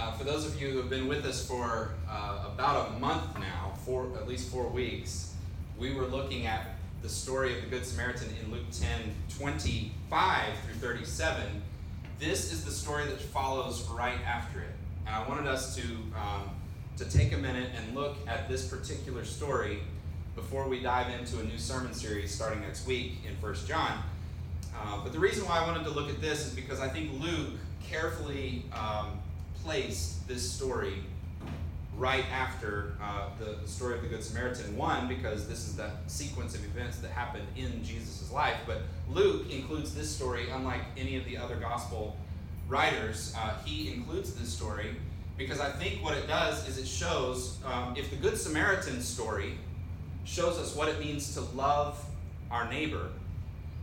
Uh, for those of you who have been with us for uh, about a month now, for at least four weeks, we were looking at the story of the Good Samaritan in Luke 10 25 through 37. This is the story that follows right after it. And I wanted us to, um, to take a minute and look at this particular story before we dive into a new sermon series starting next week in First John. Uh, but the reason why I wanted to look at this is because I think Luke carefully um, placed this story right after uh, the story of the Good Samaritan. One, because this is the sequence of events that happened in Jesus' life, but Luke includes this story, unlike any of the other gospel writers. Uh, he includes this story because I think what it does is it shows um, if the Good Samaritan story shows us what it means to love our neighbor,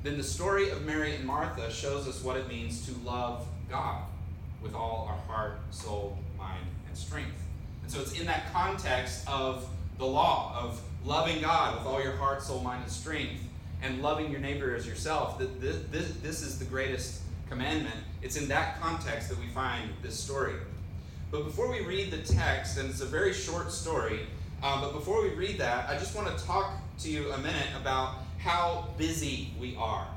then the story of Mary and Martha shows us what it means to love God with all our heart, soul, mind, and strength. And so it's in that context of the law, of loving God with all your heart, soul, mind, and strength, and loving your neighbor as yourself, that this, this, this is the greatest commandment. It's in that context that we find this story. But before we read the text, and it's a very short story, um, but before we read that, I just want to talk to you a minute about how busy we are.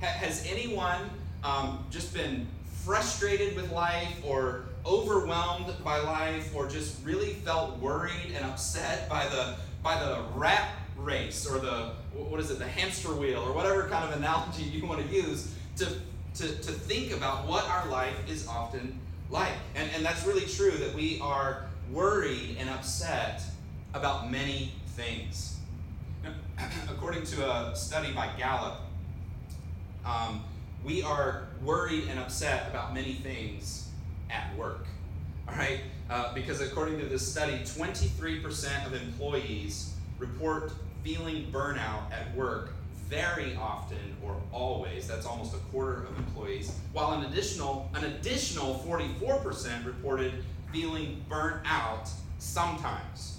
has anyone um, just been frustrated with life or overwhelmed by life or just really felt worried and upset by the by the rat race or the what is it the hamster wheel or whatever kind of analogy you want to use to to, to think about what our life is often like. And, and that's really true that we are worried and upset about many things. Now, according to a study by gallup um, we are worried and upset about many things at work. All right? Uh, because according to this study, 23% of employees report feeling burnout at work very often or always. That's almost a quarter of employees. While an additional an additional 44% reported feeling burnt out sometimes.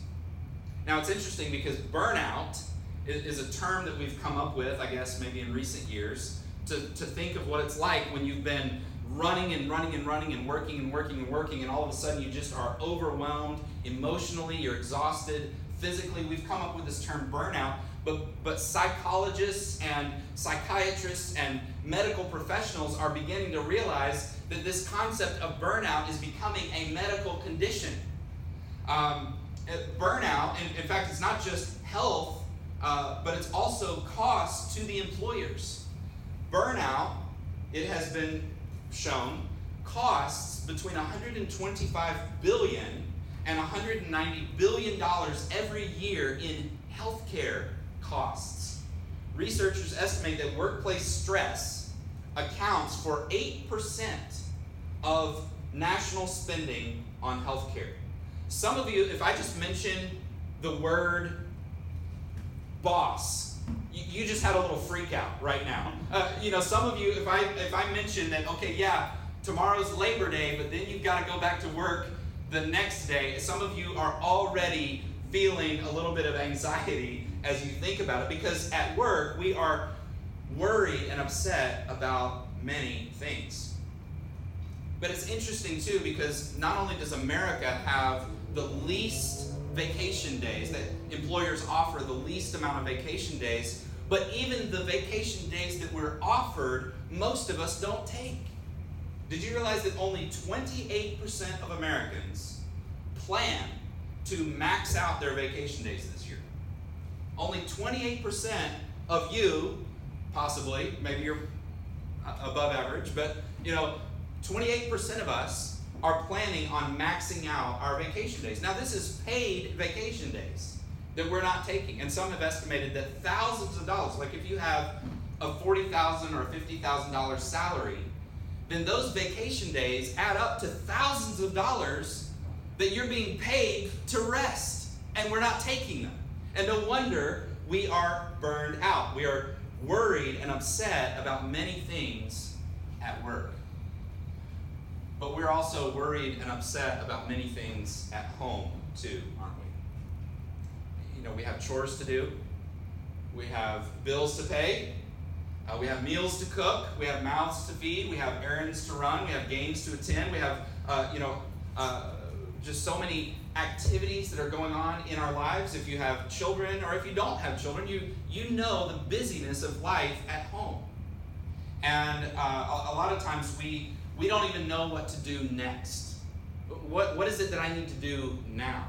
Now it's interesting because burnout is, is a term that we've come up with, I guess, maybe in recent years to, to think of what it's like when you've been running and running and running and working and working and working, and all of a sudden you just are overwhelmed emotionally, you're exhausted physically. We've come up with this term burnout, but, but psychologists and psychiatrists and medical professionals are beginning to realize that this concept of burnout is becoming a medical condition. Um, burnout, in, in fact, it's not just health, uh, but it's also cost to the employers. Burnout, it has been shown, costs between 125 billion and 190 billion dollars every year in healthcare costs. Researchers estimate that workplace stress accounts for 8% of national spending on healthcare. Some of you, if I just mention the word boss, you, just had a little freak out right now. Uh, you know, some of you, if I if I mention that, okay, yeah, tomorrow's Labor Day, but then you've got to go back to work the next day. Some of you are already feeling a little bit of anxiety as you think about it because at work we are worried and upset about many things. But it's interesting too because not only does America have the least vacation days, that employers offer the least amount of vacation days, but even the vacation days that we're offered, most of us don't take. Did you realize that only 28% of Americans plan to max out their vacation days this year? Only 28% of you, possibly, maybe you're above average, but you know, 28% of us are planning on maxing out our vacation days. Now, this is paid vacation days that we're not taking. And some have estimated that thousands of dollars, like if you have a 40,000 or $50,000 salary, then those vacation days add up to thousands of dollars that you're being paid to rest, and we're not taking them. And no wonder we are burned out. We are worried and upset about many things at work. But we're also worried and upset about many things at home, too, aren't we? You know, we have chores to do, we have bills to pay, uh, we have meals to cook, we have mouths to feed, we have errands to run, we have games to attend, we have, uh, you know, uh, just so many activities that are going on in our lives. If you have children or if you don't have children, you, you know the busyness of life at home. And uh, a, a lot of times we, we don't even know what to do next. What, what is it that I need to do now?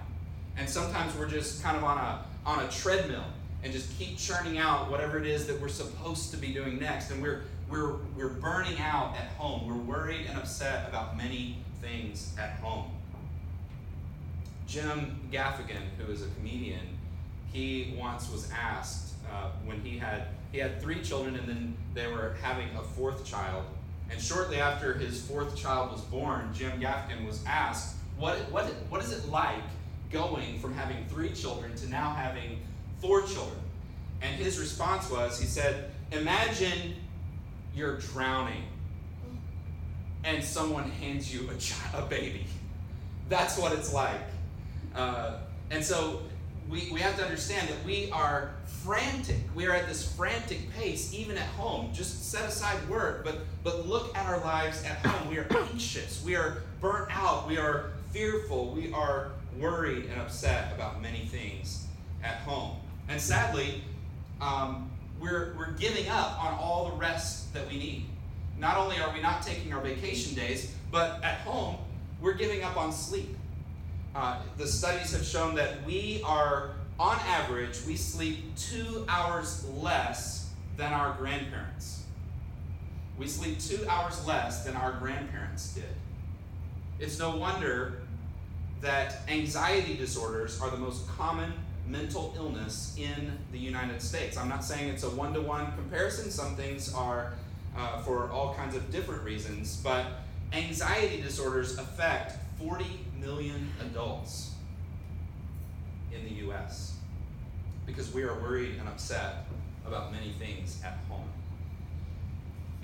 And sometimes we're just kind of on a, on a treadmill and just keep churning out whatever it is that we're supposed to be doing next. And we're, we're, we're burning out at home. We're worried and upset about many things at home. Jim Gaffigan, who is a comedian, he once was asked uh, when he had he had three children and then they were having a fourth child. And shortly after his fourth child was born, Jim Gaffigan was asked, what, what, what is it like going from having three children to now having four children? And his response was, he said, Imagine you're drowning and someone hands you a, child, a baby. That's what it's like. Uh, and so we, we have to understand that we are frantic. We are at this frantic pace, even at home. Just set aside work, but, but look at our lives at home. We are anxious. We are burnt out. We are fearful. We are worried and upset about many things at home. And sadly, um, we're, we're giving up on all the rest that we need. Not only are we not taking our vacation days, but at home, we're giving up on sleep. Uh, the studies have shown that we are, on average, we sleep two hours less than our grandparents. We sleep two hours less than our grandparents did. It's no wonder that anxiety disorders are the most common mental illness in the United States. I'm not saying it's a one to one comparison, some things are uh, for all kinds of different reasons, but anxiety disorders affect 40 million adults in the U.S. because we are worried and upset about many things at home.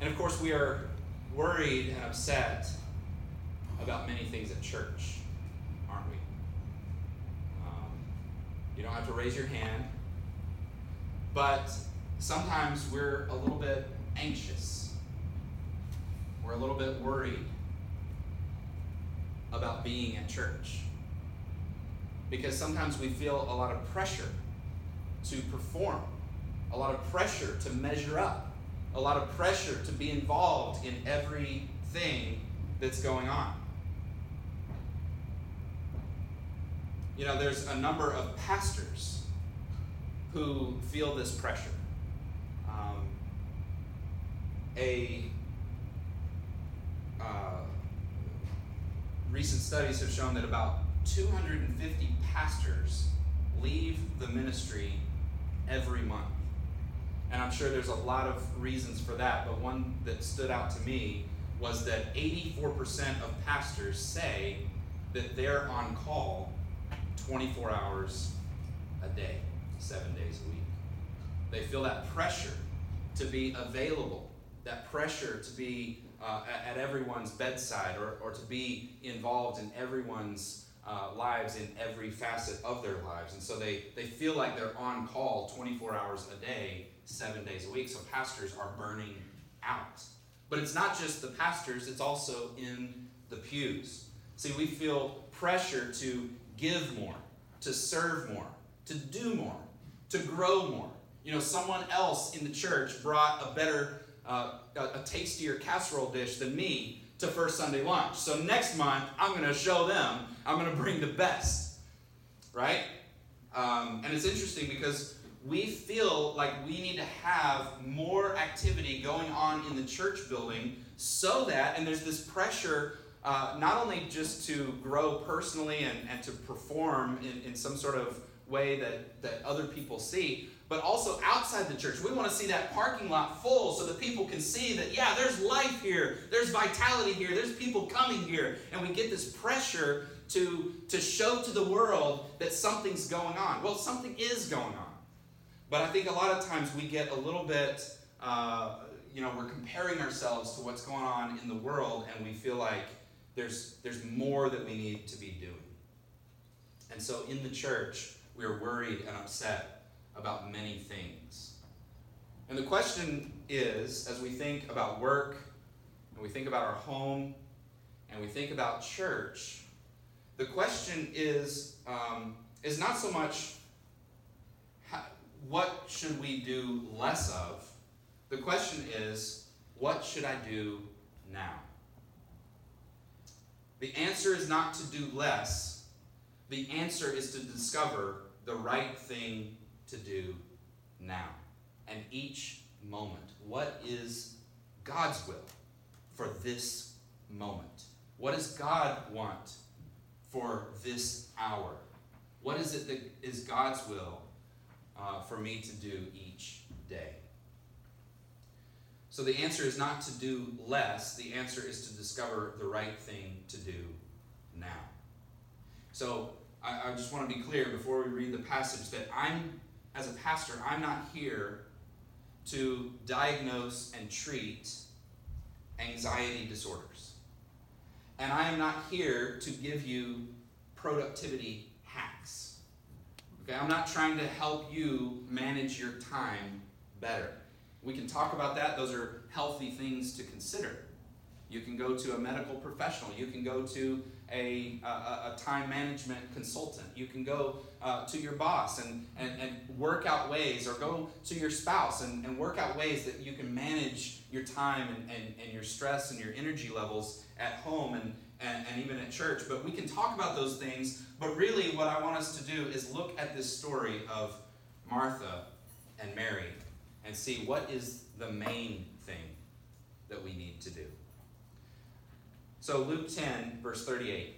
And of course, we are worried and upset about many things at church, aren't we? Um, you don't have to raise your hand, but sometimes we're a little bit anxious. We're a little bit worried about being at church. Because sometimes we feel a lot of pressure to perform, a lot of pressure to measure up, a lot of pressure to be involved in everything that's going on. You know, there's a number of pastors who feel this pressure. Um, a uh, recent studies have shown that about 250 pastors leave the ministry every month. And I'm sure there's a lot of reasons for that, but one that stood out to me was that 84% of pastors say that they're on call 24 hours a day, seven days a week. They feel that pressure to be available, that pressure to be uh, at, everyone's bedside or, or to be involved in everyone's uh, lives in every facet of their lives. And so they, they feel like they're on call 24 hours a day, seven days a week. So pastors are burning out. But it's not just the pastors, it's also in the pews. See, we feel pressure to give more, to serve more, to do more, to grow more. You know, someone else in the church brought a better uh, a, a tastier casserole dish than me to First Sunday lunch. So next month, I'm going to show them, I'm going to bring the best. Right? Um, and it's interesting because we feel like we need to have more activity going on in the church building so that, and there's this pressure uh, not only just to grow personally and, and to perform in, in some sort of way that, that other people see, but also outside the church. We want to see that parking lot full so that people can see that, yeah, there's life here, there's vitality here, there's people coming here. And we get this pressure to, to show to the world that something's going on. Well, something is going on. But I think a lot of times we get a little bit, uh, you know, we're comparing ourselves to what's going on in the world and we feel like there's, there's more that we need to be doing. And so in the church, we are worried and upset about many things. And the question is as we think about work, and we think about our home, and we think about church, the question is um, is not so much how, what should we do less of. The question is, what should I do now? The answer is not to do less. The answer is to discover the right thing to do now and each moment. What is God's will for this moment? What does God want for this hour? What is it that is God's will uh, for me to do each day? So the answer is not to do less, the answer is to discover the right thing to do now. So I, I just want to be clear before we read the passage that I'm, as a pastor, I'm not here to diagnose and treat anxiety disorders. And I am not here to give you productivity hacks. Okay, I'm not trying to help you manage your time better. We can talk about that. Those are healthy things to consider. You can go to a medical professional. You can go to a, a, a time management consultant. You can go uh, to your boss and, and, and work out ways, or go to your spouse and, and work out ways that you can manage your time and, and, and your stress and your energy levels at home and, and, and even at church. But we can talk about those things. But really, what I want us to do is look at this story of Martha and Mary and see what is the main thing that we need to do. So, Luke 10, verse 38.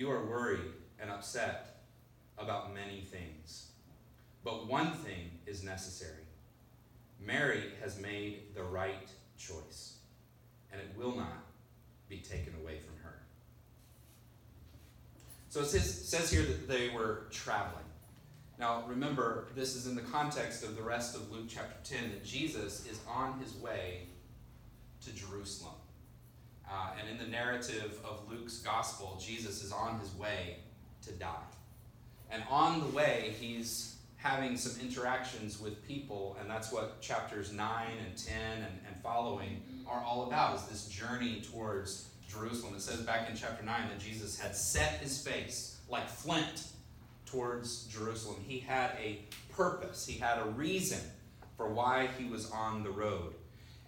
you are worried and upset about many things, but one thing is necessary. Mary has made the right choice, and it will not be taken away from her. So it says, here that they were traveling. Now, remember, this is in the context of the rest of Luke chapter 10 that Jesus is on his way to Jerusalem. Uh, and in the narrative of Luke's gospel, Jesus is on his way to die. And on the way, he's having some interactions with people, and that's what chapters 9 and 10 and, and following are all about, is this journey towards Jerusalem. It says back in chapter 9 that Jesus had set his face like flint towards Jerusalem. He had a purpose, he had a reason for why he was on the road.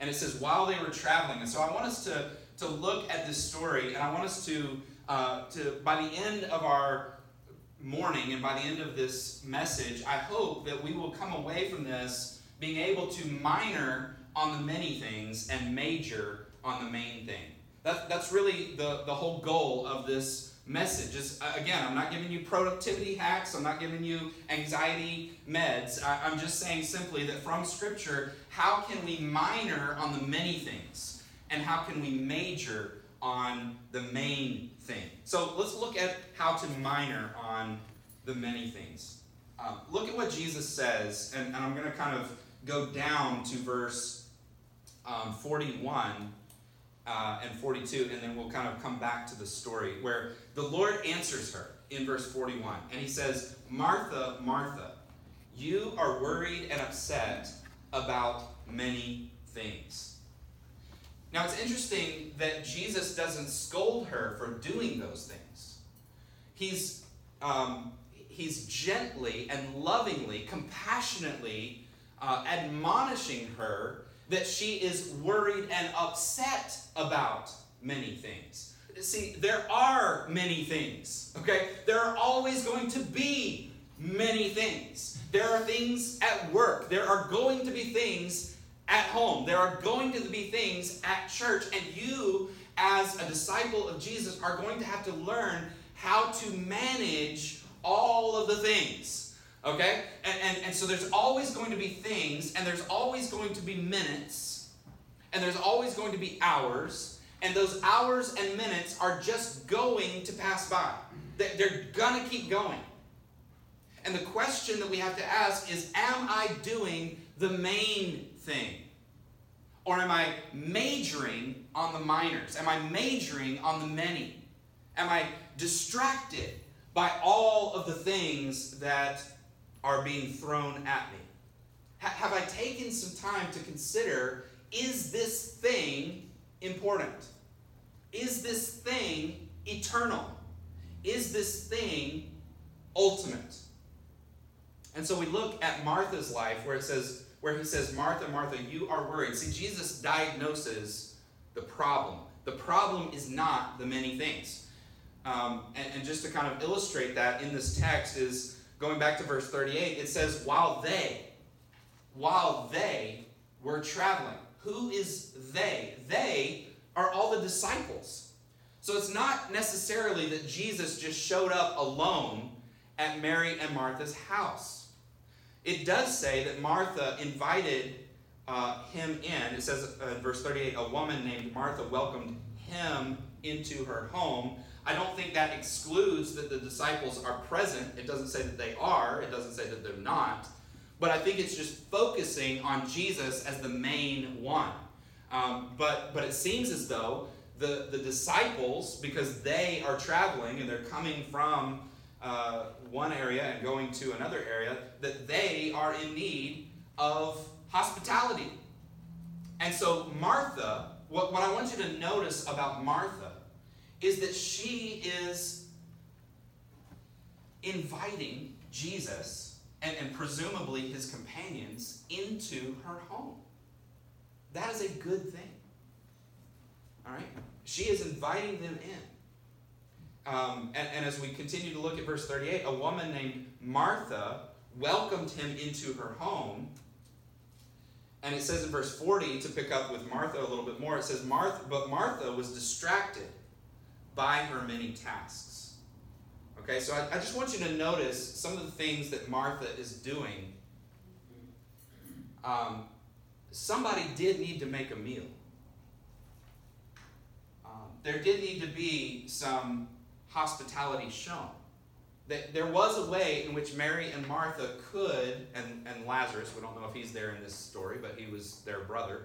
And it says, while they were traveling, and so I want us to, to look at this story, and I want us to, uh, to, by the end of our morning and by the end of this message, I hope that we will come away from this being able to minor on the many things and major on the main thing. That, that's really the, the whole goal of this message. Is uh, again i'm not giving you productivity hacks. I'm not giving you anxiety meds. I, i'm just saying simply that from scripture how can we minor on the many things and how can we major on the main thing so let's look at how to minor on the many things um, look at what jesus says and, and i'm going to kind of go down to verse um, 41 uh, and 42, and then we'll kind of come back to the story where the Lord answers her in verse 41. And he says, Martha, Martha, you are worried and upset about many things. Now it's interesting that Jesus doesn't scold her for doing those things. He's, um, he's gently and lovingly, compassionately uh, admonishing her that she is worried and upset about many things. See, there are many things, okay? There are always going to be many things. There are things at work, there are going to be things at home, there are going to be things at church, and you, as a disciple of Jesus, are going to have to learn how to manage all of the things Okay? And, and, and so there's always going to be things, and there's always going to be minutes, and there's always going to be hours, and those hours and minutes are just going to pass by. They're going to keep going. And the question that we have to ask is Am I doing the main thing? Or am I majoring on the minors? Am I majoring on the many? Am I distracted by all of the things that are being thrown at me? Ha- have I taken some time to consider is this thing important? Is this thing eternal? Is this thing ultimate? And so we look at Martha's life where it says, where he says, Martha, Martha, you are worried. See, Jesus diagnoses the problem. The problem is not the many things. Um, and, and just to kind of illustrate that in this text is going back to verse 38, it says, while they, while they were traveling. Who is they? They are all the disciples. So it's not necessarily that Jesus just showed up alone at Mary and Martha's house. It does say that Martha invited uh, him in. It says uh, in verse 38 a woman named Martha welcomed him into her home. I don't think that excludes that the disciples are present. It doesn't say that they are, it doesn't say that they're not. But I think it's just focusing on Jesus as the main one. Um, but, but it seems as though the, the disciples, because they are traveling and they're coming from uh, one area and going to another area, that they are in need of hospitality. And so, Martha, what, what I want you to notice about Martha is that she is inviting Jesus and, and presumably his companions into her home. That is a good thing. All right? She is inviting them in. Um, and, and as we continue to look at verse 38, a woman named Martha welcomed him into her home. And it says in verse 40, to pick up with Martha a little bit more, it says, Martha, but Martha was distracted by her many tasks. Okay, so I, I just want you to notice some of the things that Martha is doing. Um, somebody did need to make a meal. Um, there did need to be some hospitality shown. That there was a way in which Mary and Martha could, and, and Lazarus, we don't know if he's there in this story, but he was their brother,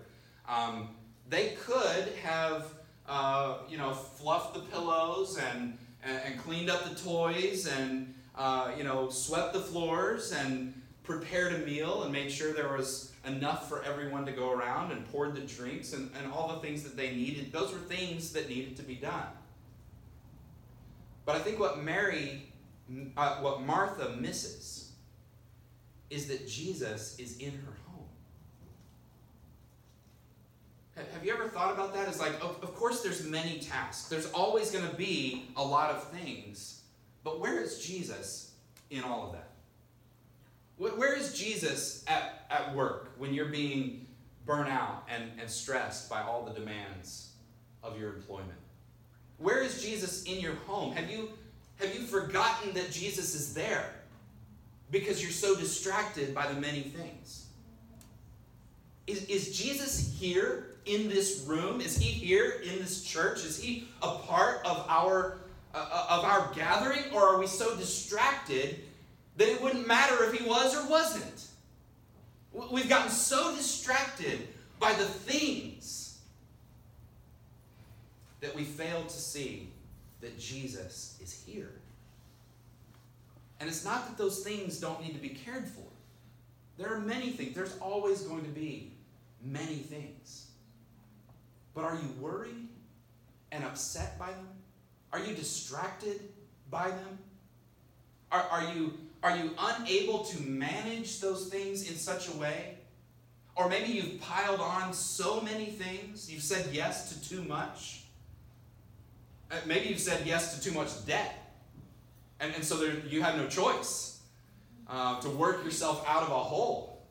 um, they could have, uh, you know, fluffed the pillows and, and, and cleaned up the toys and, uh, you know, swept the floors and prepared a meal and made sure there was enough for everyone to go around and poured the drinks and, and all the things that they needed. Those were things that needed to be done. But I think what Mary, uh, what Martha misses is that Jesus is in her home. Have you ever thought about that? It's like, of, course, there's many tasks. There's always going to be a lot of things. But where is Jesus in all of that? Where is Jesus at, at work when you're being burnt out and, and stressed by all the demands of your employment? Where is Jesus in your home? Have you, have you forgotten that Jesus is there because you're so distracted by the many things? Is, is Jesus here in this room? Is he here in this church? Is he a part of our, uh, of our gathering? Or are we so distracted that it wouldn't matter if he was or wasn't. We've gotten so distracted by the things that we fail to see that Jesus is here. And it's not that those things don't need to be cared for. There are many things. There's always going to be many things. But are you worried and upset by them? Are you distracted by them? Are, are you are you unable to manage those things in such a way? Or maybe you've piled on so many things, you've said yes to too much. Uh, maybe you've said yes to too much debt. And, and so there, you have no choice uh, to work yourself out of a hole.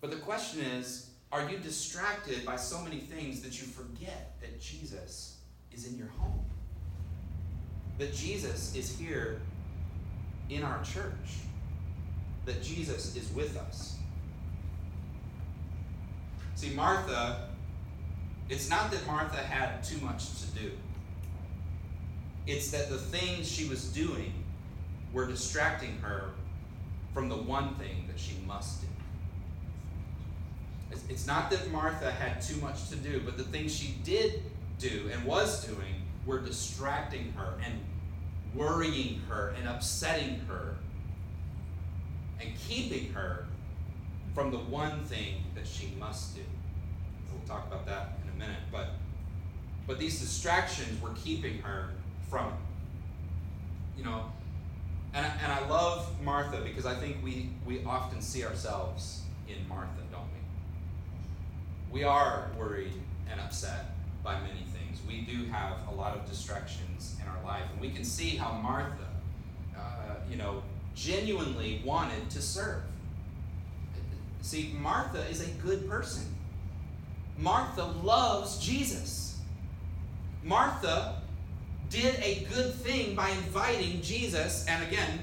But the question is are you distracted by so many things that you forget that Jesus is in your home? That Jesus is here in our church that Jesus is with us. See, Martha, it's not that Martha had too much to do. It's that the things she was doing were distracting her from the one thing that she must do. It's, not that Martha had too much to do, but the things she did do and was doing were distracting her and worrying her and upsetting her and keeping her from the one thing that she must do. We'll talk about that a minute, but but these distractions were keeping her from it. You know, and, and I love Martha because I think we, we often see ourselves in Martha, don't we? We are worried and upset by many things. We do have a lot of distractions in our life, and we can see how Martha, uh, you know, genuinely wanted to serve. See, Martha is a good person. Martha loves Jesus. Martha did a good thing by inviting Jesus, and again,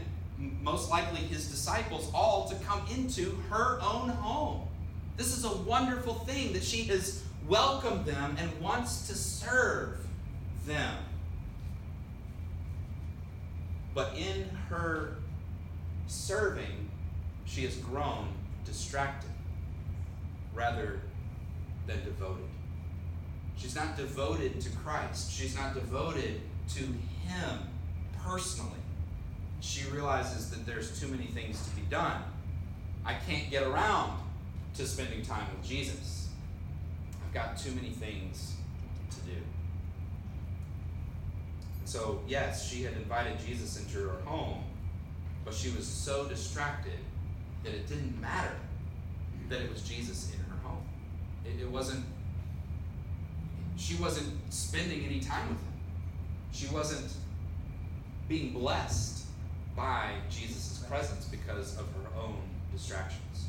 most likely his disciples, all to come into her own home. This is a wonderful thing that she has welcomed them and wants to serve them. But in her serving, she has grown distracted rather than devoted. She's not devoted to Christ. She's not devoted to Him personally. She realizes that there's too many things to be done. I can't get around to spending time with Jesus. I've got too many things to do. And So, yes, she had invited Jesus into her home, but she was so distracted that it didn't matter that it was Jesus in. It, it wasn't, she wasn't spending any time with him. She wasn't being blessed by Jesus' presence because of her own distractions.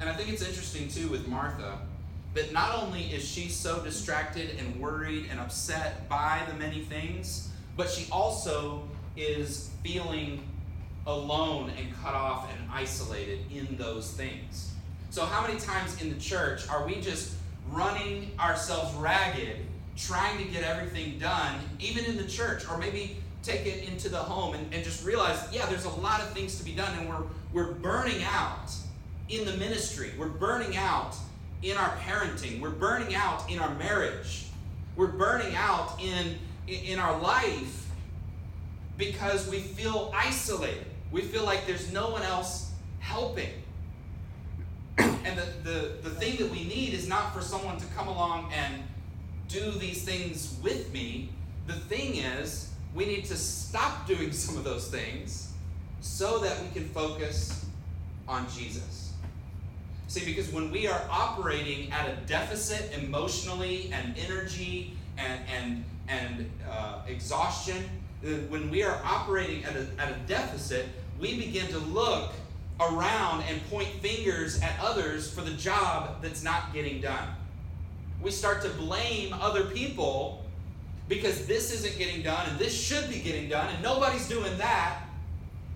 And I think it's interesting too with Martha that not only is she so distracted and worried and upset by the many things, but she also is feeling alone and cut off and isolated in those things. So, how many times in the church are we just running ourselves ragged trying to get everything done, even in the church, or maybe take it into the home and, and just realize, yeah, there's a lot of things to be done, and we're, we're burning out in the ministry. We're burning out in our parenting. We're burning out in our marriage. We're burning out in, in our life because we feel isolated. We feel like there's no one else helping. And the, the, the thing that we need is not for someone to come along and do these things with me. The thing is, we need to stop doing some of those things so that we can focus on Jesus. See, because when we are operating at a deficit emotionally and energy and, and, and uh, exhaustion, uh, when we are operating at a, at a deficit, we begin to look around and point fingers at others for the job that's not getting done we start to blame other people because this isn't getting done and this should be getting done and nobody's doing that.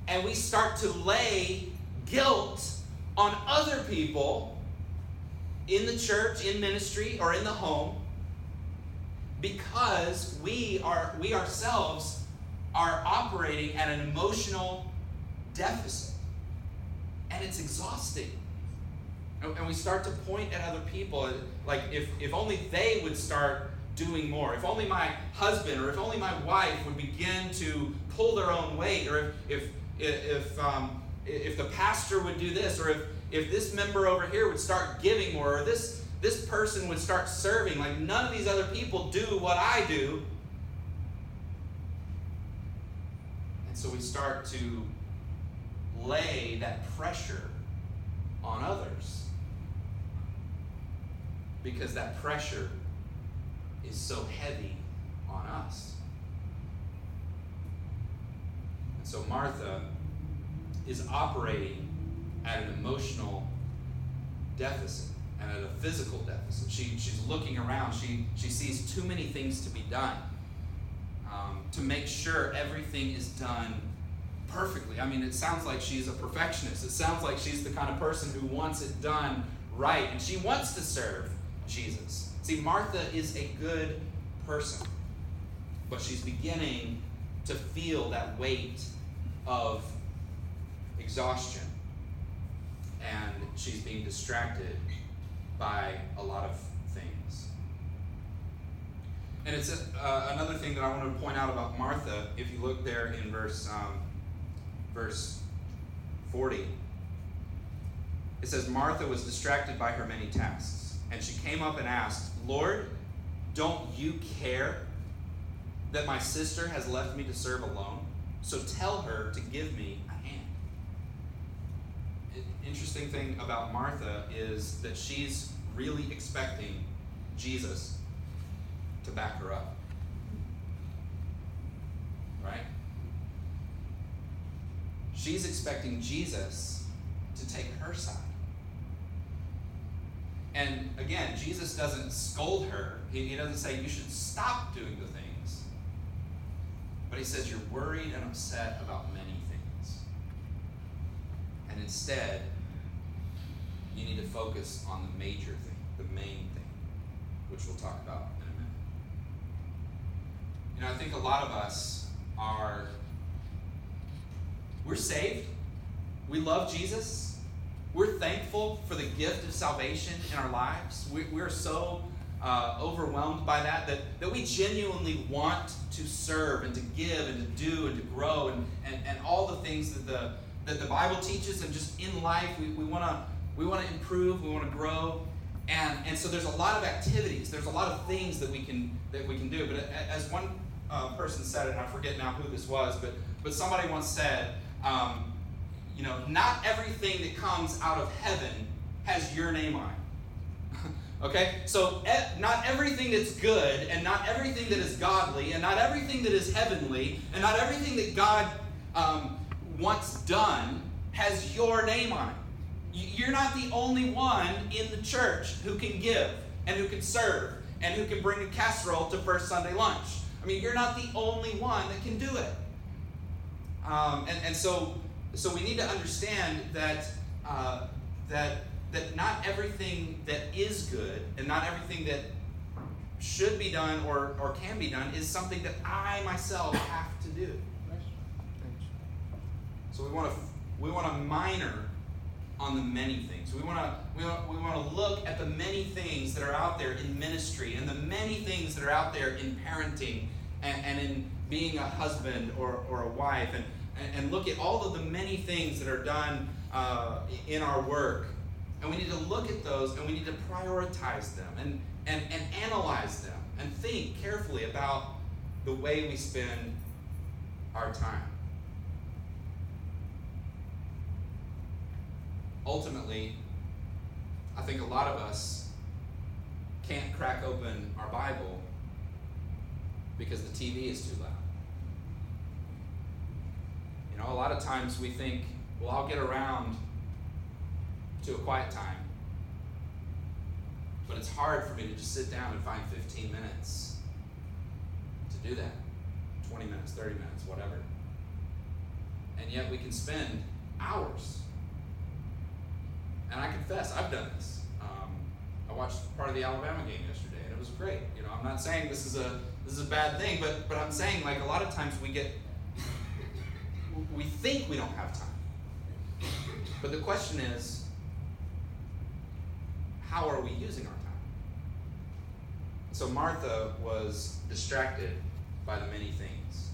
And we start to lay guilt on other people in the church, in ministry, or in the home because we are we ourselves are operating at an emotional deficit. And it's exhausting. And we start to point at other people, like if, if only they would start doing more, if only my husband or if only my wife would begin to pull their own weight, or if, if, if, um, if the pastor would do this, or if, if this member over here would start giving more, or this, this person would start serving, like none of these other people do what I do. And so we start to lay that pressure on others because that pressure is so heavy on us. And so Martha is operating at an emotional deficit and at a physical deficit. She, she's looking around. She, she sees too many things to be done um, to make sure everything is done perfectly. I mean, it sounds like she's a perfectionist. It sounds like she's the kind of person who wants it done right. And she wants to serve. Jesus. See, Martha is a good person. but she's beginning to feel that weight of exhaustion. And she's being distracted by a lot of things. And it's a, uh, another thing that I want to point out about Martha. If you look there in verse um, verse 40, it says Martha was distracted by her many tasks, and she came up and asked, "Lord, don't you care that my sister has left me to serve alone? So tell her to give me a hand." Interesting thing about Martha is that she's really expecting Jesus to back her up. Right? She's expecting Jesus to take her side. And again, Jesus doesn't scold her. He, he doesn't say, you should stop doing the things. But he says, you're worried and upset about many things. And instead, you need to focus on the major thing, the main thing, which we'll talk about in a minute. You know, I think a lot of us are, we're saved. We love Jesus. We're thankful for the gift of salvation in our lives. We, we're so uh, overwhelmed by that, that that we genuinely want to serve and to give and to do and to grow and, and, and all the things that the, that the Bible teaches and just in life we, we want to we want to improve, we want to grow. And, and so there's a lot of activities, there's a lot of things that we can that we can do. But as one uh, person said and I forget now who this was, but but somebody once said, um, you know, not everything that comes out of heaven has your name on it. okay? So, not everything that's good, and not everything that is godly, and not everything that is heavenly, and not everything that God um, wants done has your name on it. You're not the only one in the church who can give, and who can serve, and who can bring a casserole to first Sunday lunch. I mean, you're not the only one that can do it. Um, and, and so so we need to understand that uh, that that not everything that is good and not everything that should be done or, or can be done is something that I myself have to do. So we want to we want to minor on the many things. We want to we want, we want to look at the many things that are out there in ministry and the many things that are out there in parenting and, and in being a husband or, or a wife and and, look at all of the many things that are done uh, in our work. And we need to look at those and we need to prioritize them and, and, and analyze them and think carefully about the way we spend our time. Ultimately, I think a lot of us can't crack open our Bible because the TV is too loud know, a lot of times we think, well, I'll get around to a quiet time. But it's hard for me to just sit down and find 15 minutes to do that 20 minutes, 30 minutes, whatever. And yet we can spend hours. And I confess, I've done this. Um, I watched part of the Alabama game yesterday, and it was great. You know, I'm not saying this is a this is a bad thing, but but I'm saying like a lot of times we get we think we don't have time. But the question is, how are we using our time? So Martha was distracted by the many things.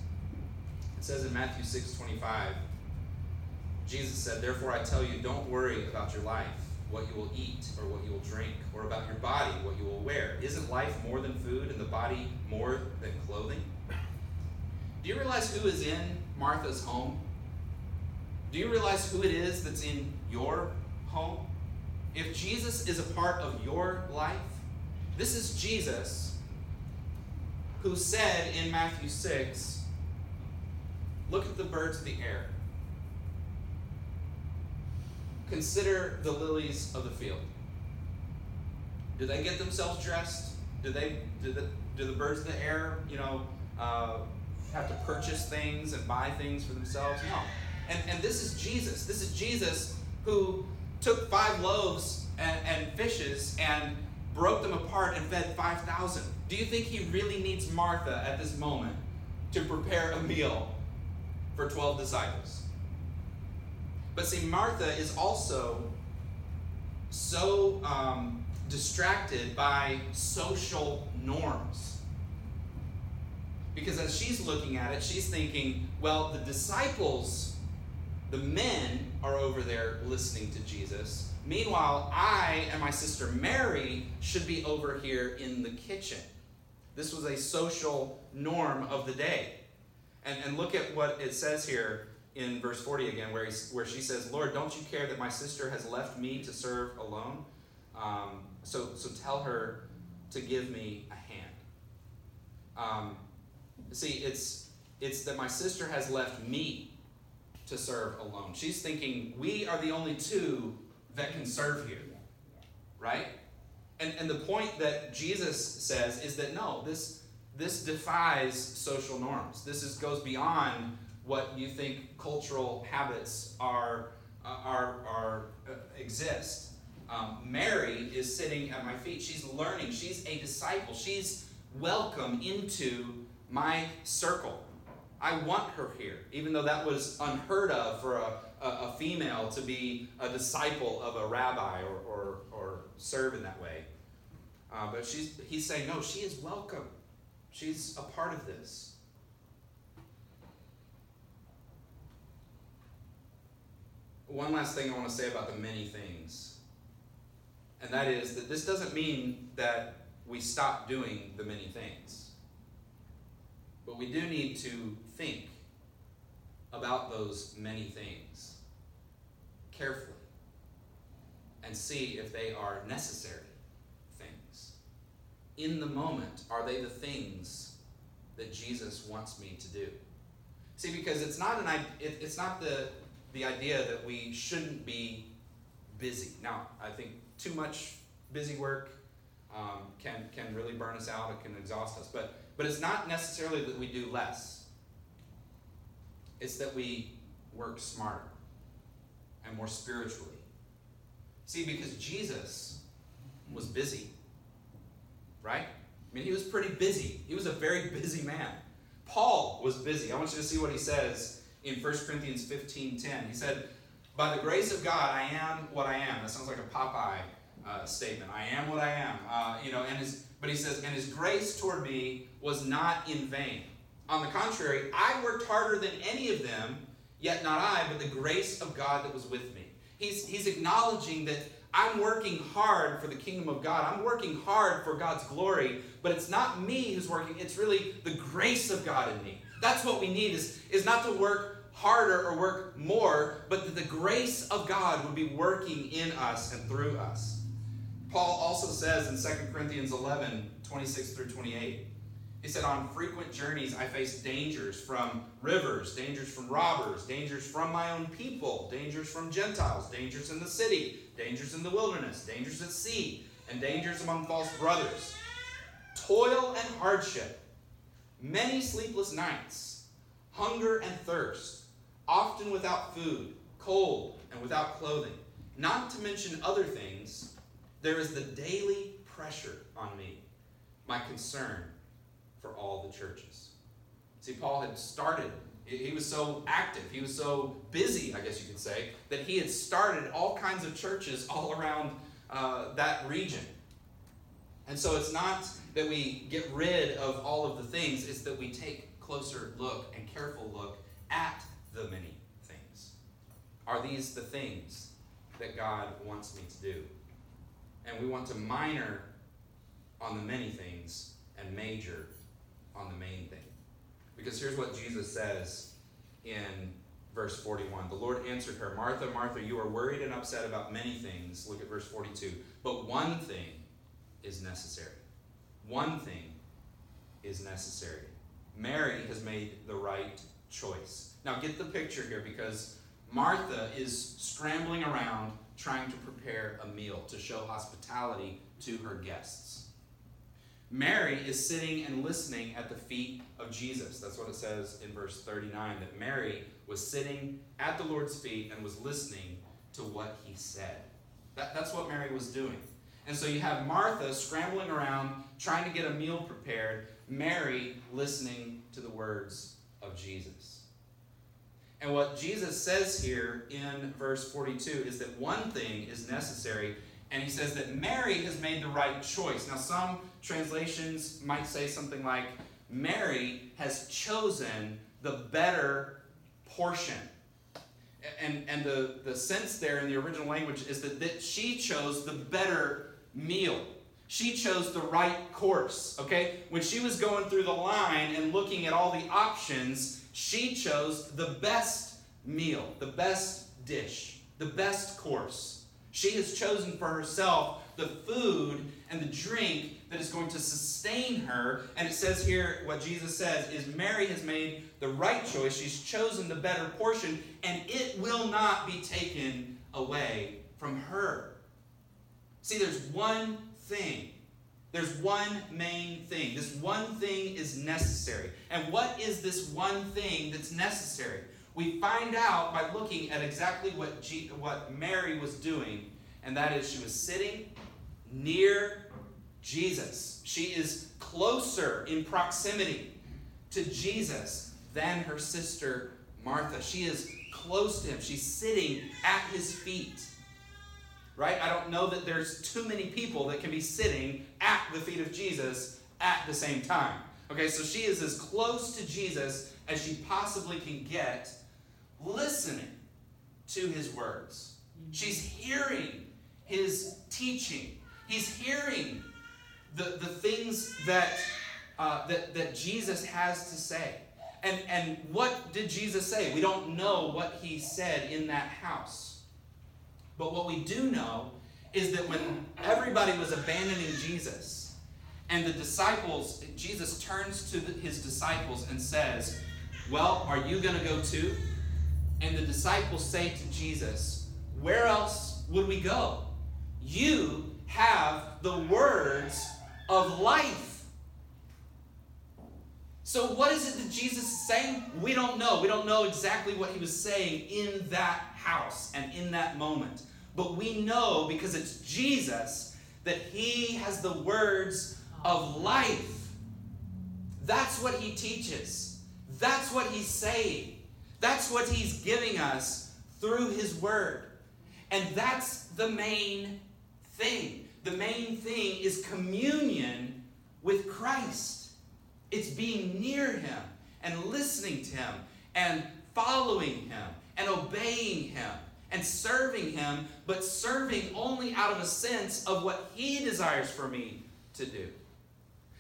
It says in Matthew 6 25, Jesus said, Therefore I tell you, don't worry about your life, what you will eat or what you will drink, or about your body, what you will wear. Isn't life more than food and the body more than clothing? Do you realize who is in Martha's home? Do you realize who it is that's in your home? If Jesus is a part of your life, this is Jesus who said in Matthew 6 Look at the birds of the air. Consider the lilies of the field. Do they get themselves dressed? Do they do the, do the birds of the air, you know, uh, have to purchase things and buy things for themselves? No. And, and this is Jesus. This is Jesus who took five loaves and, and fishes and broke them apart and fed 5,000. Do you think he really needs Martha at this moment to prepare a meal for 12 disciples? But see, Martha is also so um, distracted by social norms. Because as she's looking at it, she's thinking, well, the disciples, the men, are over there listening to Jesus. Meanwhile, I and my sister Mary should be over here in the kitchen. This was a social norm of the day. And, and look at what it says here in verse 40 again, where, he, where she says, Lord, don't you care that my sister has left me to serve alone? Um, so, so tell her to give me a hand. Um, see, it's, it's that my sister has left me to serve alone. She's thinking, we are the only two that can serve here. Right? And, and the point that Jesus says is that no, this, this defies social norms. This is, goes beyond what you think cultural habits are, uh, are, are uh, exist. Um, Mary is sitting at my feet. She's learning. She's a disciple. She's welcome into my circle. I want her here, even though that was unheard of for a, a, a female to be a disciple of a rabbi or, or, or serve in that way. Uh, but she's, he's saying, no, she is welcome. She's a part of this. One last thing I want to say about the many things, and that is that this doesn't mean that we stop doing the many things. But we do need to think about those many things carefully and see if they are necessary things. In the moment, are they the things that Jesus wants me to do? See, because it's not an it, it's not the the idea that we shouldn't be busy. Now, I think too much busy work um, can can really burn us out. It can exhaust us. But but it's not necessarily that we do less. It's that we work smarter and more spiritually. See, because Jesus was busy, right? I mean, he was pretty busy. He was a very busy man. Paul was busy. I want you to see what he says in 1 Corinthians 15 10. He said, By the grace of God, I am what I am. That sounds like a Popeye uh, statement. I am what I am. Uh, you know, and his, but he says, and his grace toward me was not in vain. On the contrary, I worked harder than any of them, yet not I, but the grace of God that was with me. He's, he's acknowledging that I'm working hard for the kingdom of God. I'm working hard for God's glory, but it's not me who's working, it's really the grace of God in me. That's what we need is, is not to work harder or work more, but that the grace of God would be working in us and through us. Paul also says in 2 Corinthians 11, 26 through 28, he said, On frequent journeys, I faced dangers from rivers, dangers from robbers, dangers from my own people, dangers from Gentiles, dangers in the city, dangers in the wilderness, dangers at sea, and dangers among false brothers. Toil and hardship, many sleepless nights, hunger and thirst, often without food, cold, and without clothing. Not to mention other things, there is the daily pressure on me, my concern for all the churches. See, Paul had started, he was so active, he was so busy, I guess you could say, that he had started all kinds of churches all around uh, that region. And so it's not that we get rid of all of the things, it's that we take closer look and careful look at the many things. Are these the things that God wants me to do? And we want to minor on the many things and major on the main thing. Because here's what Jesus says in verse 41. The Lord answered her, Martha, Martha, you are worried and upset about many things. Look at verse 42. But one thing is necessary. One thing is necessary. Mary has made the right choice. Now get the picture here because Martha is scrambling around trying to prepare a meal to show hospitality to her guests. Mary is sitting and listening at the feet of Jesus. That's what it says in verse 39 that Mary was sitting at the Lord's feet and was listening to what he said. That, that's what Mary was doing. And so you have Martha scrambling around trying to get a meal prepared, Mary listening to the words of Jesus. And what Jesus says here in verse 42 is that one thing is necessary, and he says that Mary has made the right choice. Now, some translations might say something like, Mary has chosen the better portion. And, and the, the sense there in the original language is that, that she chose the better meal. She chose the right course, okay? When she was going through the line and looking at all the options, she chose the best meal, the best dish, the best course. She has chosen for herself the food and the drink that is going to sustain her. And it says here, what Jesus says is Mary has made the right choice. She's chosen the better portion, and it will not be taken away from her. See, there's one thing. There's one main thing. This one thing is necessary. And what is this one thing that's necessary? We find out by looking at exactly what, what Mary was doing, and that is she was sitting near Jesus. She is closer in proximity to Jesus than her sister Martha. She is close to him. She's sitting at his feet. Right? I don't know that there's too many people that can be sitting at the feet of Jesus at the same time. Okay, so she is as close to Jesus as she possibly can get, listening to his words. She's hearing his teaching. He's hearing the, the things that, uh, that, that Jesus has to say. And, and what did Jesus say? We don't know what he said in that house. But what we do know is that when everybody was abandoning Jesus and the disciples, Jesus turns to the, his disciples and says, Well, are you going to go too? And the disciples say to Jesus, Where else would we go? You have the words of life. So, what is it that Jesus is saying? We don't know. We don't know exactly what he was saying in that house and in that moment. But we know because it's Jesus that he has the words of life. That's what he teaches. That's what he's saying. That's what he's giving us through his word. And that's the main thing. The main thing is communion with Christ. It's being near him and listening to him and following him and obeying him and serving him, but serving only out of a sense of what he desires for me to do.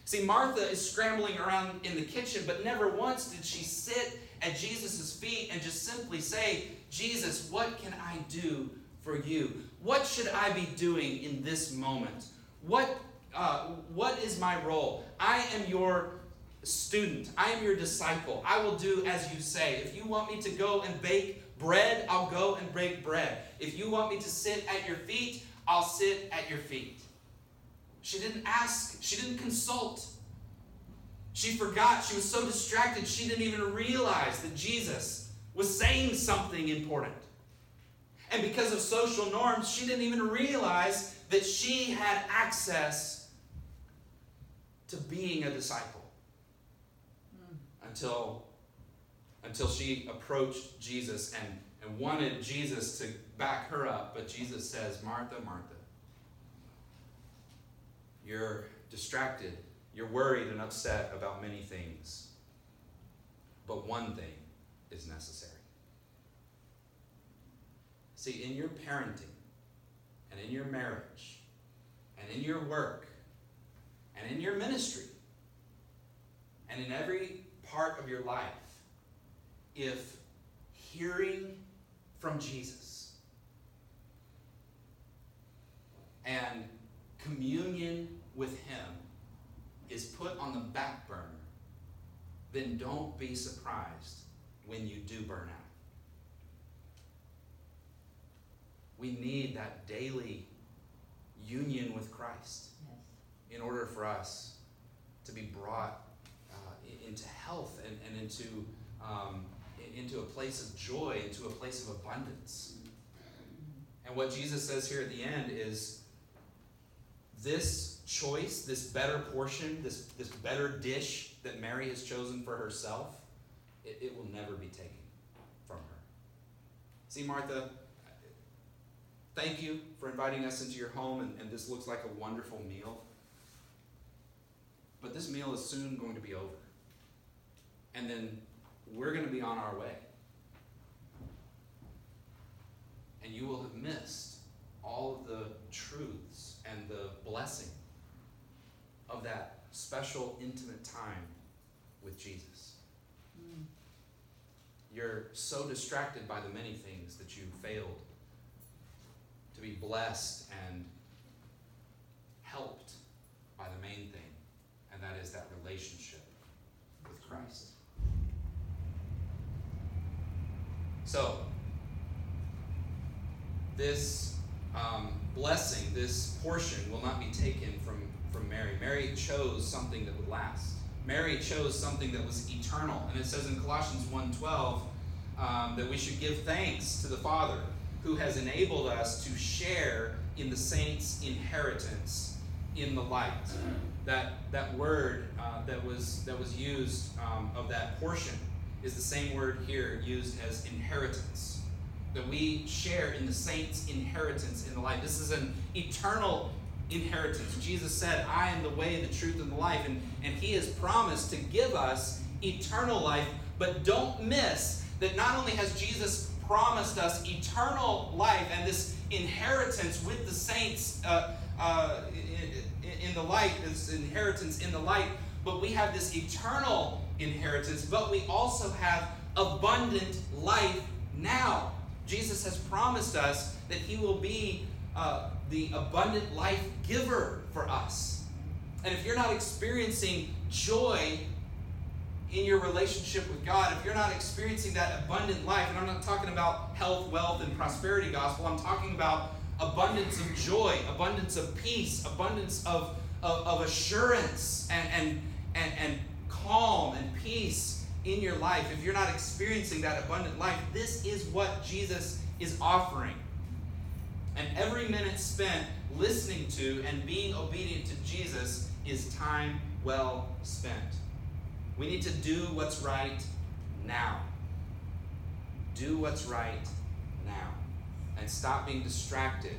See, Martha is scrambling around in the kitchen, but never once did she sit at Jesus' feet and just simply say, Jesus, what can I do for you? What should I be doing in this moment? What, uh, what is my role? I am your student. I am your disciple. I will do as you say. If you want me to go and bake bread, I'll go and bake bread. If you want me to sit at your feet, I'll sit at your feet. She didn't ask, she didn't consult. She forgot. She was so distracted, she didn't even realize that Jesus was saying something important. And because of social norms, she didn't even realize that she had access to being a disciple until, until she approached Jesus and, and wanted Jesus to back her up. But Jesus says, Martha, Martha, you're distracted. You're worried and upset about many things. But one thing is necessary. See, in your parenting, and in your marriage, and in your work, and in your ministry, and in every part of your life, if hearing from Jesus and communion with Him is put on the back burner, then don't be surprised when you do burn out. We need that daily union with Christ Yes. in order for us to be brought uh, into health and, and into, um, into a place of joy, into a place of abundance. And what Jesus says here at the end is this choice, this better portion, this, this better dish that Mary has chosen for herself, it, it will never be taken from her. See, Martha, thank you for inviting us into your home, and, and this looks like a wonderful meal. But this meal is soon going to be over. And then we're going to be on our way. And you will have missed all of the truths and the blessing of that special, intimate time with Jesus. Mm. You're so distracted by the many things that you failed to be blessed and helped by the main thing, and that is that relationship with Christ. So, this um, blessing, this portion, will not be taken from, from Mary. Mary chose something that would last. Mary chose something that was eternal. And it says in Colossians 1.12 um, that we should give thanks to the Father who has enabled us to share in the saints' inheritance in the light. That, that word uh, that, was, that was used um, of that portion is the same word here used as inheritance that we share in the saints' inheritance in the light. This is an eternal inheritance. Jesus said, I am the way, the truth, and the life. And, and He has promised to give us eternal life. But don't miss that not only has Jesus promised us eternal life and this inheritance with the saints uh, uh, in, in the light, this inheritance in the light, but we have this eternal inheritance, but we also have abundant life now. Jesus has promised us that He will be uh, the abundant life giver for us. And if you're not experiencing joy in your relationship with God, if you're not experiencing that abundant life, and I'm not talking about health, wealth, and prosperity gospel, I'm talking about abundance of joy, abundance of peace, abundance of, of, of assurance, and, and, and, and calm and peace in your life, if you're not experiencing that abundant life, this is what Jesus is offering. And every minute spent listening to and being obedient to Jesus is time well spent. We need to do what's right now. Do what's right now. And stop being distracted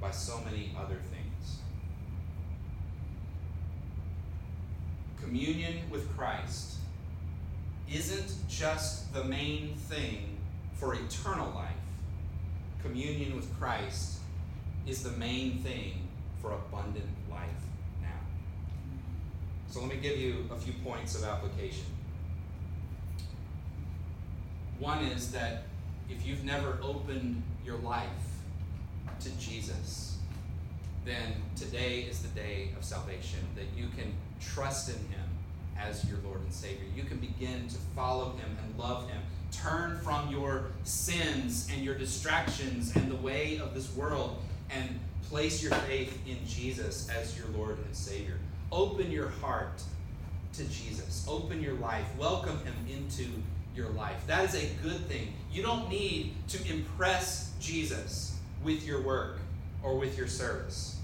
by so many other things. Communion with Christ isn't just the main thing for eternal life. Communion with Christ is the main thing for abundant life now. So let me give you a few points of application. One is that if you've never opened your life to Jesus, then today is the day of salvation, that you can trust in Him as your Lord and Savior. You can begin to follow Him and love Him. Turn from your sins and your distractions and the way of this world and place your faith in Jesus as your Lord and Savior. Open your heart to Jesus. Open your life. Welcome Him into your life. That is a good thing. You don't need to impress Jesus with your work or with your service.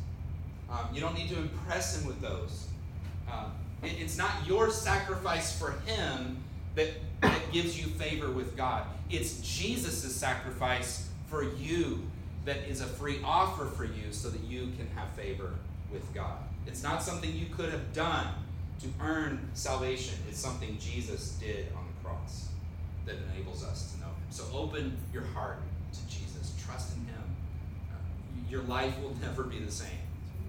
Um, you don't need to impress Him with those. Um, it's not your sacrifice for him that, that gives you favor with God. It's Jesus' sacrifice for you that is a free offer for you so that you can have favor with God. It's not something you could have done to earn salvation. It's something Jesus did on the cross that enables us to know Him. So open your heart to Jesus. Trust in Him. Uh, your life will never be the same.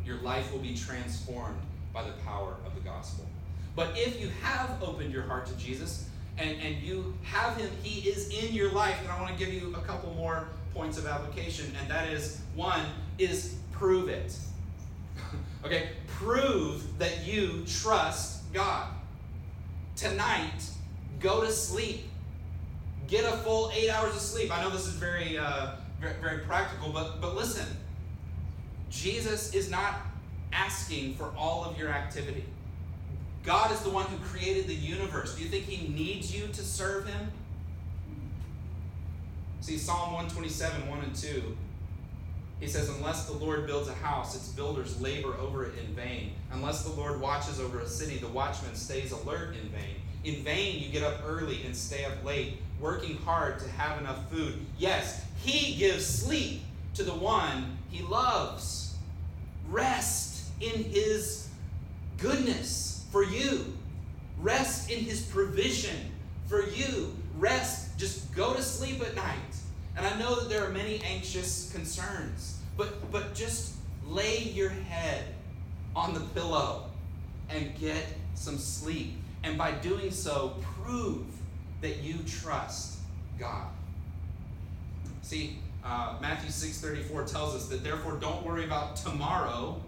Your life will be transformed by the power of the gospel. But if you have opened your heart to Jesus and, and you have him, he is in your life, and I want to give you a couple more points of application, and that is one is prove it. okay, prove that you trust God. Tonight, go to sleep. Get a full eight hours of sleep. I know this is very, uh, very, very practical, but but listen, Jesus is not asking for all of your activity. God is the one who created the universe. Do you think He needs you to serve Him? See, Psalm 127, 1 and 2, He says, Unless the Lord builds a house, its builders labor over it in vain. Unless the Lord watches over a city, the watchman stays alert in vain. In vain, you get up early and stay up late, working hard to have enough food. Yes, He gives sleep to the one He loves. Rest in His goodness for you, rest in His provision for you. Rest, just go to sleep at night. And I know that there are many anxious concerns, but, but just lay your head on the pillow and get some sleep. And by doing so, prove that you trust God. See, uh, Matthew 6:34 tells us that therefore don't worry about tomorrow,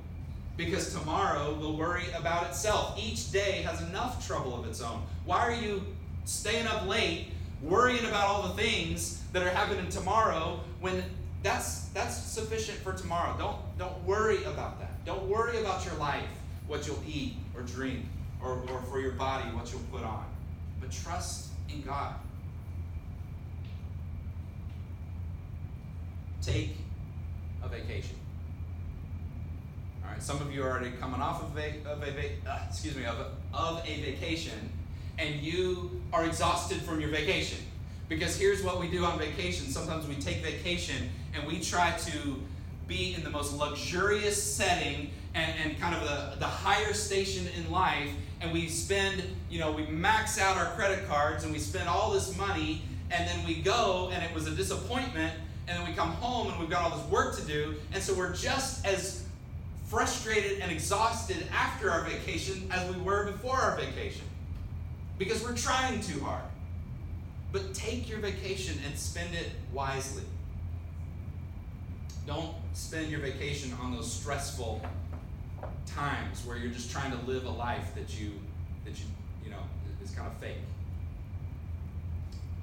because tomorrow will worry about itself. Each day has enough trouble of its own. Why are you staying up late, worrying about all the things that are happening tomorrow when that's that's sufficient for tomorrow. Don't don't worry about that. Don't worry about your life, what you'll eat or drink, or, or for your body, what you'll put on. But trust in God. Take a vacation. All right, some of you are already coming off of a, of a uh, excuse me of a, of a vacation, and you are exhausted from your vacation. Because here's what we do on vacation. Sometimes we take vacation and we try to be in the most luxurious setting and, and kind of the, the higher station in life. And we spend, you know, we max out our credit cards and we spend all this money. And then we go and it was a disappointment. And then we come home and we've got all this work to do. And so we're just as frustrated and exhausted after our vacation as we were before our vacation because we're trying too hard. But take your vacation and spend it wisely. Don't spend your vacation on those stressful times where you're just trying to live a life that you that you you know is kind of fake.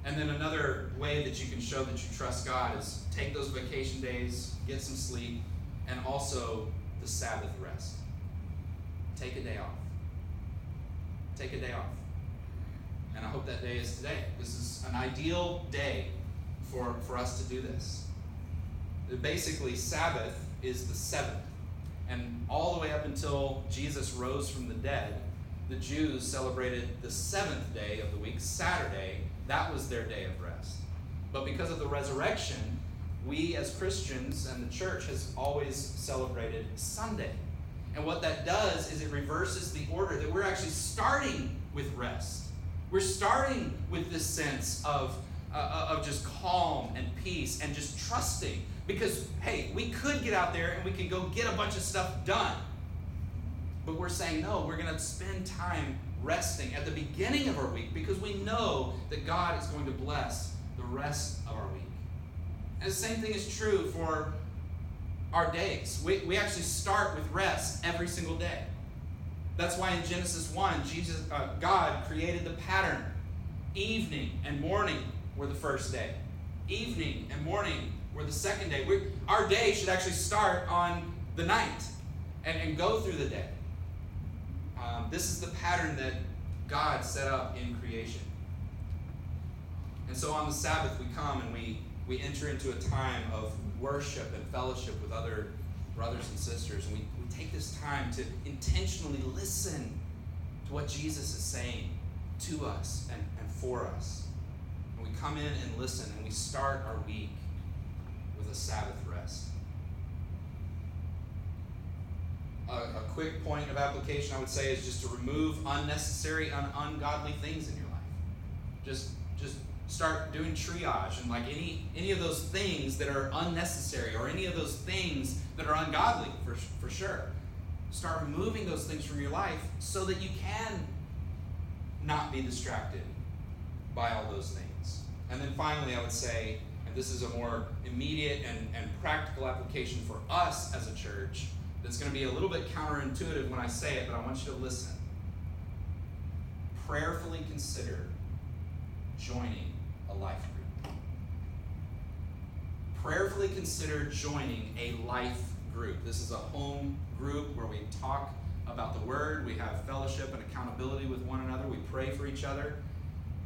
And then another way that you can show that you trust God is take those vacation days, get some sleep, and also the Sabbath rest. Take a day off. Take a day off. And I hope that day is today. This is an ideal day for, for us to do this. Basically, Sabbath is the seventh. And all the way up until Jesus rose from the dead, the Jews celebrated the seventh day of the week, Saturday. That was their day of rest. But because of the resurrection, we as Christians and the church has always celebrated Sunday. And what that does is it reverses the order that we're actually starting with rest. We're starting with this sense of, uh, of just calm and peace and just trusting. Because, hey, we could get out there and we could go get a bunch of stuff done. But we're saying, no, we're going to spend time resting at the beginning of our week because we know that God is going to bless the rest of our week. And the same thing is true for our days. We, we actually start with rest every single day. That's why in Genesis 1, Jesus, uh, God created the pattern. Evening and morning were the first day. Evening and morning were the second day. we our day should actually start on the night and, and go through the day. Um, this is the pattern that God set up in creation. And so on the Sabbath, we come and we, we enter into a time of worship and fellowship with other brothers and sisters. And we, we take this time to intentionally listen to what Jesus is saying to us and, and for us. And we come in and listen, and we start our week with a Sabbath rest. A, a quick point of application I would say is just to remove unnecessary and ungodly things in your life. Just just start doing triage and like any any of those things that are unnecessary or any of those things that are ungodly for, for sure. Start removing those things from your life so that you can not be distracted by all those things. And then finally i would say and this is a more immediate and, and practical application for us as a church that's going to be a little bit counterintuitive when i say it but i want you to listen. Prayerfully consider joining a life group. Prayerfully consider joining a life group. This is a home group where we talk about the Word, we have fellowship and accountability with one another, we pray for each other,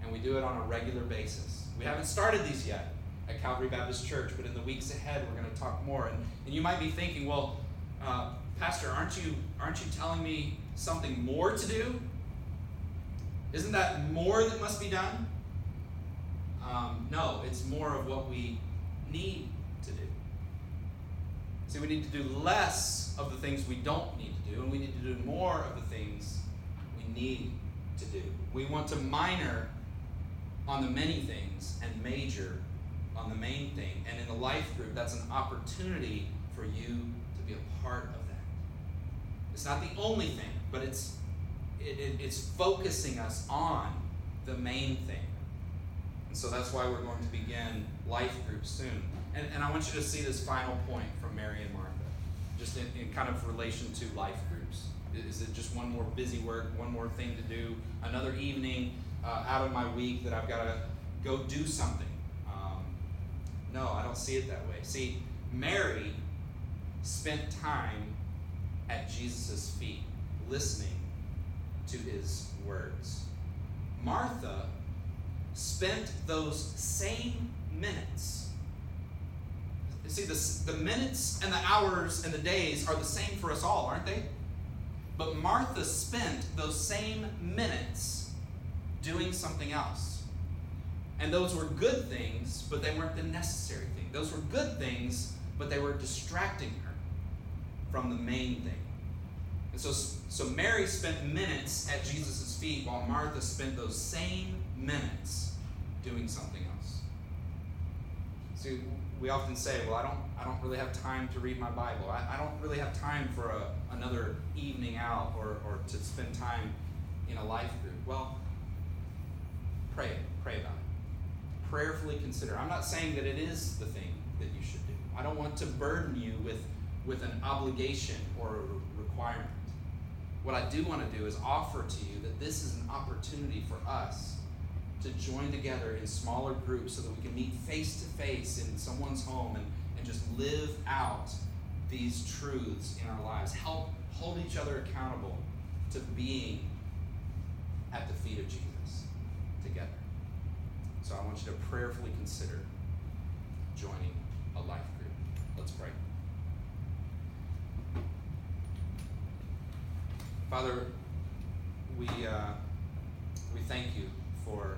and we do it on a regular basis. We haven't started these yet, at Calvary Baptist Church, but in the weeks ahead, we're going to talk more. And, and you might be thinking, well, uh, Pastor, aren't you, aren't you telling me something more to do? Isn't that more that must be done? Um, no, it's more of what we need to do. See, we need to do less of the things we don't need to do, and we need to do more of the things we need to do. We want to minor on the many things and major on the main thing. And in the life group, that's an opportunity for you to be a part of that. It's not the only thing, but it's it, it, it's focusing us on the main thing. So that's why we're going to begin life group soon. And, and I want you to see this final point from Mary and Martha, just in, in kind of relation to life groups. Is it just one more busy work, one more thing to do, another evening uh, out of my week that I've got to go do something? Um, no, I don't see it that way. See, Mary spent time at Jesus' feet, listening to his words. Martha spent those same minutes. You see, the, the minutes and the hours and the days are the same for us all, aren't they? But Martha spent those same minutes doing something else. And those were good things, but they weren't the necessary thing. Those were good things, but they were distracting her from the main thing. And so, so Mary spent minutes at Jesus' feet while Martha spent those same minutes doing something else. See, we often say, well, I don't, I don't really have time to read my Bible. I, I don't really have time for a, another evening out or, or to spend time in a life group. Well, pray, pray about it. Prayerfully consider. I'm not saying that it is the thing that you should do. I don't want to burden you with, with an obligation or a requirement. What I do want to do is offer to you that this is an opportunity for us to join together in smaller groups so that we can meet face to face in someone's home and, and just live out these truths in our lives. Help hold each other accountable to being at the feet of Jesus together. So I want you to prayerfully consider joining a life group. Let's pray. Father, we, uh, we thank you for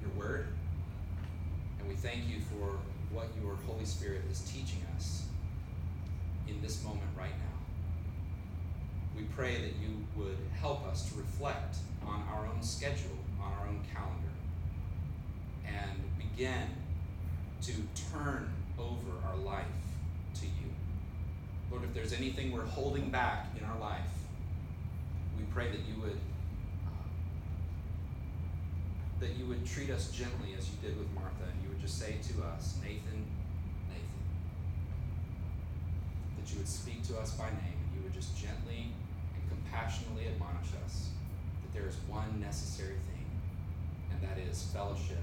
your word, and we thank you for what your Holy Spirit is teaching us in this moment right now. We pray that you would help us to reflect on our own schedule, on our own calendar, and begin to turn over our life to you. Lord, if there's anything we're holding back in our life, we pray that you would that you would treat us gently as you did with Martha, and you would just say to us, Nathan, Nathan. That you would speak to us by name, and you would just gently and compassionately admonish us that there is one necessary thing, and that is fellowship